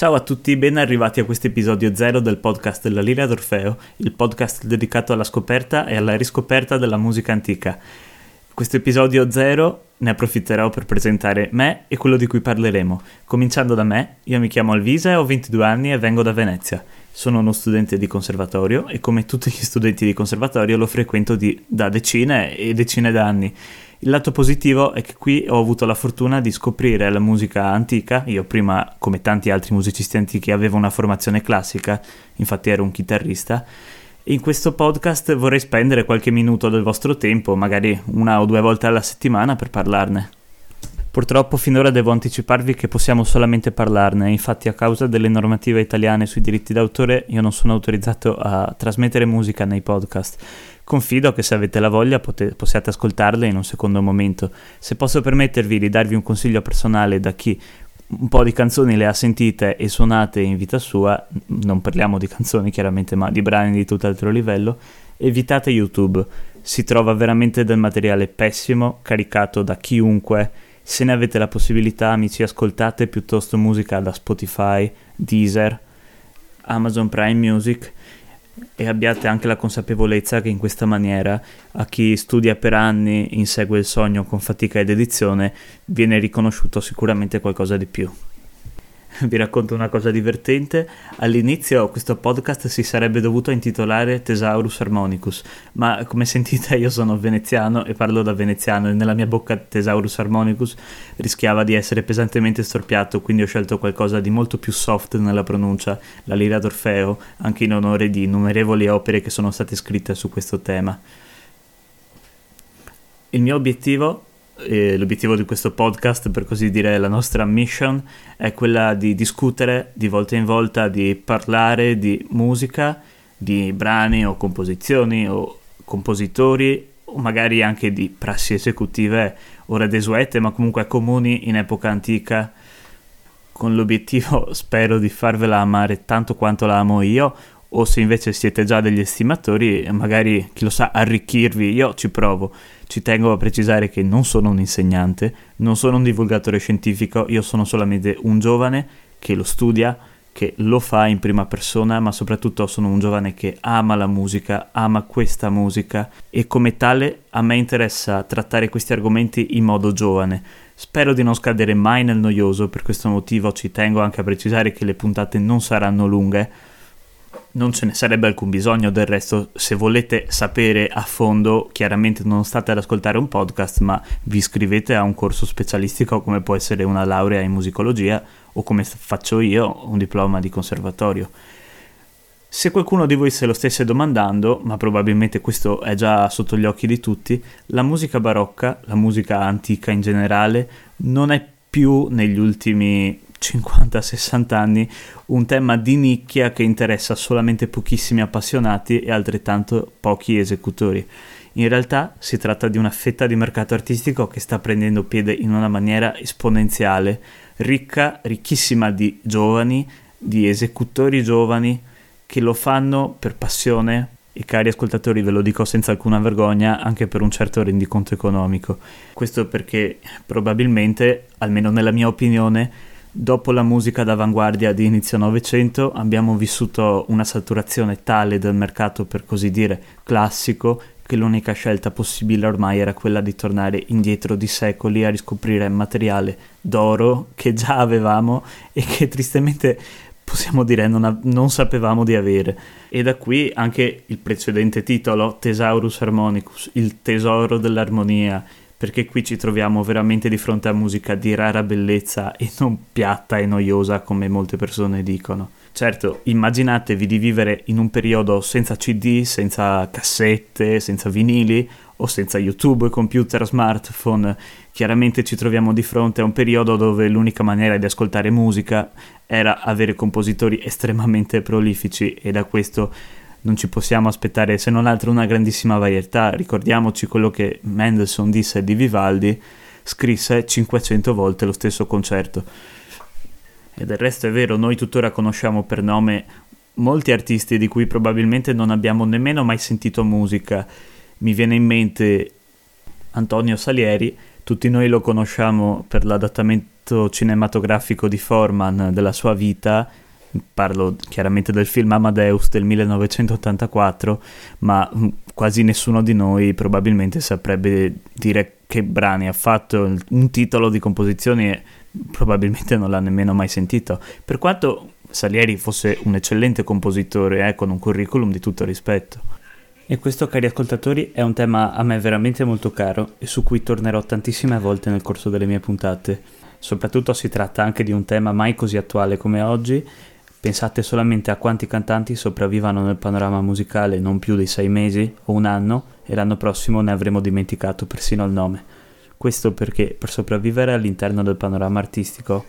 Ciao a tutti, ben arrivati a questo episodio zero del podcast della Lira d'Orfeo, il podcast dedicato alla scoperta e alla riscoperta della musica antica. Questo episodio zero ne approfitterò per presentare me e quello di cui parleremo. Cominciando da me, io mi chiamo Alvisa, ho 22 anni e vengo da Venezia. Sono uno studente di conservatorio e come tutti gli studenti di conservatorio lo frequento di, da decine e decine d'anni. Il lato positivo è che qui ho avuto la fortuna di scoprire la musica antica. Io prima, come tanti altri musicisti antichi, avevo una formazione classica, infatti ero un chitarrista. In questo podcast vorrei spendere qualche minuto del vostro tempo, magari una o due volte alla settimana, per parlarne. Purtroppo finora devo anticiparvi che possiamo solamente parlarne, infatti a causa delle normative italiane sui diritti d'autore io non sono autorizzato a trasmettere musica nei podcast. Confido che se avete la voglia pote- possiate ascoltarle in un secondo momento. Se posso permettervi di darvi un consiglio personale da chi un po' di canzoni le ha sentite e suonate in vita sua, non parliamo di canzoni chiaramente, ma di brani di tutt'altro livello, evitate YouTube. Si trova veramente del materiale pessimo, caricato da chiunque se ne avete la possibilità, amici, ascoltate piuttosto musica da Spotify, Deezer, Amazon Prime Music e abbiate anche la consapevolezza che in questa maniera a chi studia per anni, insegue il sogno con fatica ed edizione, viene riconosciuto sicuramente qualcosa di più. vi racconto una cosa divertente. All'inizio questo podcast si sarebbe dovuto intitolare Thesaurus Harmonicus, ma come sentite io sono veneziano e parlo da veneziano e nella mia bocca Thesaurus Harmonicus rischiava di essere pesantemente storpiato, quindi ho scelto qualcosa di molto più soft nella pronuncia, la Lira d'Orfeo, anche in onore di innumerevoli opere che sono state scritte su questo tema. Il mio obiettivo eh, l'obiettivo di questo podcast, per così dire, la nostra mission è quella di discutere di volta in volta, di parlare di musica, di brani o composizioni o compositori o magari anche di prassi esecutive ora desuete ma comunque comuni in epoca antica con l'obiettivo spero di farvela amare tanto quanto la amo io o se invece siete già degli estimatori, magari chi lo sa arricchirvi, io ci provo. Ci tengo a precisare che non sono un insegnante, non sono un divulgatore scientifico, io sono solamente un giovane che lo studia, che lo fa in prima persona, ma soprattutto sono un giovane che ama la musica, ama questa musica. E come tale a me interessa trattare questi argomenti in modo giovane. Spero di non scadere mai nel noioso, per questo motivo ci tengo anche a precisare che le puntate non saranno lunghe non ce ne sarebbe alcun bisogno. Del resto se volete sapere a fondo chiaramente non state ad ascoltare un podcast ma vi iscrivete a un corso specialistico come può essere una laurea in musicologia o come faccio io un diploma di conservatorio. Se qualcuno di voi se lo stesse domandando, ma probabilmente questo è già sotto gli occhi di tutti, la musica barocca, la musica antica in generale, non è più negli ultimi 50-60 anni un tema di nicchia che interessa solamente pochissimi appassionati e altrettanto pochi esecutori. In realtà si tratta di una fetta di mercato artistico che sta prendendo piede in una maniera esponenziale, ricca, ricchissima di giovani, di esecutori giovani che lo fanno per passione e cari ascoltatori ve lo dico senza alcuna vergogna anche per un certo rendiconto economico. Questo perché probabilmente, almeno nella mia opinione, Dopo la musica d'avanguardia di inizio Novecento abbiamo vissuto una saturazione tale del mercato, per così dire, classico, che l'unica scelta possibile ormai era quella di tornare indietro di secoli a riscoprire materiale d'oro che già avevamo e che tristemente possiamo dire non, a- non sapevamo di avere. E da qui anche il precedente titolo, Thesaurus Harmonicus, il tesoro dell'armonia, perché qui ci troviamo veramente di fronte a musica di rara bellezza e non piatta e noiosa come molte persone dicono. Certo, immaginatevi di vivere in un periodo senza CD, senza cassette, senza vinili o senza YouTube, computer, smartphone, chiaramente ci troviamo di fronte a un periodo dove l'unica maniera di ascoltare musica era avere compositori estremamente prolifici e da questo non ci possiamo aspettare se non altro una grandissima varietà. Ricordiamoci quello che Mendelssohn disse di Vivaldi, scrisse 500 volte lo stesso concerto. E del resto è vero, noi tuttora conosciamo per nome molti artisti di cui probabilmente non abbiamo nemmeno mai sentito musica. Mi viene in mente Antonio Salieri, tutti noi lo conosciamo per l'adattamento cinematografico di Forman della sua vita parlo chiaramente del film Amadeus del 1984, ma mm, quasi nessuno di noi probabilmente saprebbe dire che brani ha fatto, un titolo di composizione probabilmente non l'ha nemmeno mai sentito, per quanto Salieri fosse un eccellente compositore eh, con un curriculum di tutto rispetto. E questo, cari ascoltatori, è un tema a me veramente molto caro e su cui tornerò tantissime volte nel corso delle mie puntate. Soprattutto si tratta anche di un tema mai così attuale come oggi Pensate solamente a quanti cantanti sopravvivano nel panorama musicale non più di sei mesi o un anno e l'anno prossimo ne avremo dimenticato persino il nome. Questo perché per sopravvivere all'interno del panorama artistico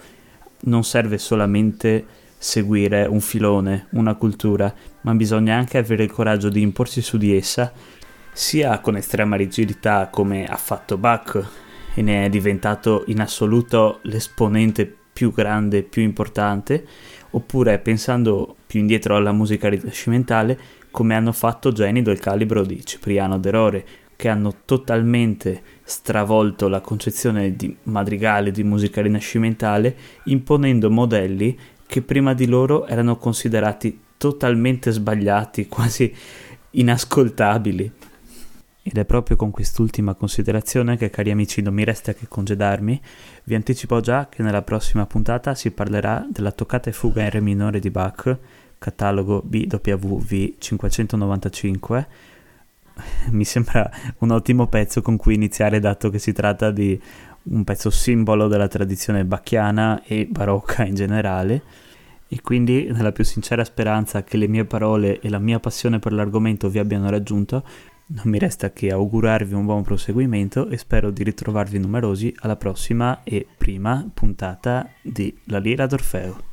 non serve solamente seguire un filone, una cultura, ma bisogna anche avere il coraggio di imporsi su di essa, sia con estrema rigidità come ha fatto Bach e ne è diventato in assoluto l'esponente più grande, più importante, oppure pensando più indietro alla musica rinascimentale, come hanno fatto geni del calibro di Cipriano d'Erore, che hanno totalmente stravolto la concezione di madrigale di musica rinascimentale, imponendo modelli che prima di loro erano considerati totalmente sbagliati, quasi inascoltabili. Ed è proprio con quest'ultima considerazione che, cari amici, non mi resta che congedarmi. Vi anticipo già che nella prossima puntata si parlerà della toccata e fuga in re minore di Bach, catalogo BWV 595. Mi sembra un ottimo pezzo con cui iniziare, dato che si tratta di un pezzo simbolo della tradizione bacchiana e barocca in generale. E quindi, nella più sincera speranza che le mie parole e la mia passione per l'argomento vi abbiano raggiunto, non mi resta che augurarvi un buon proseguimento e spero di ritrovarvi numerosi alla prossima e prima puntata di La Lira d'Orfeo.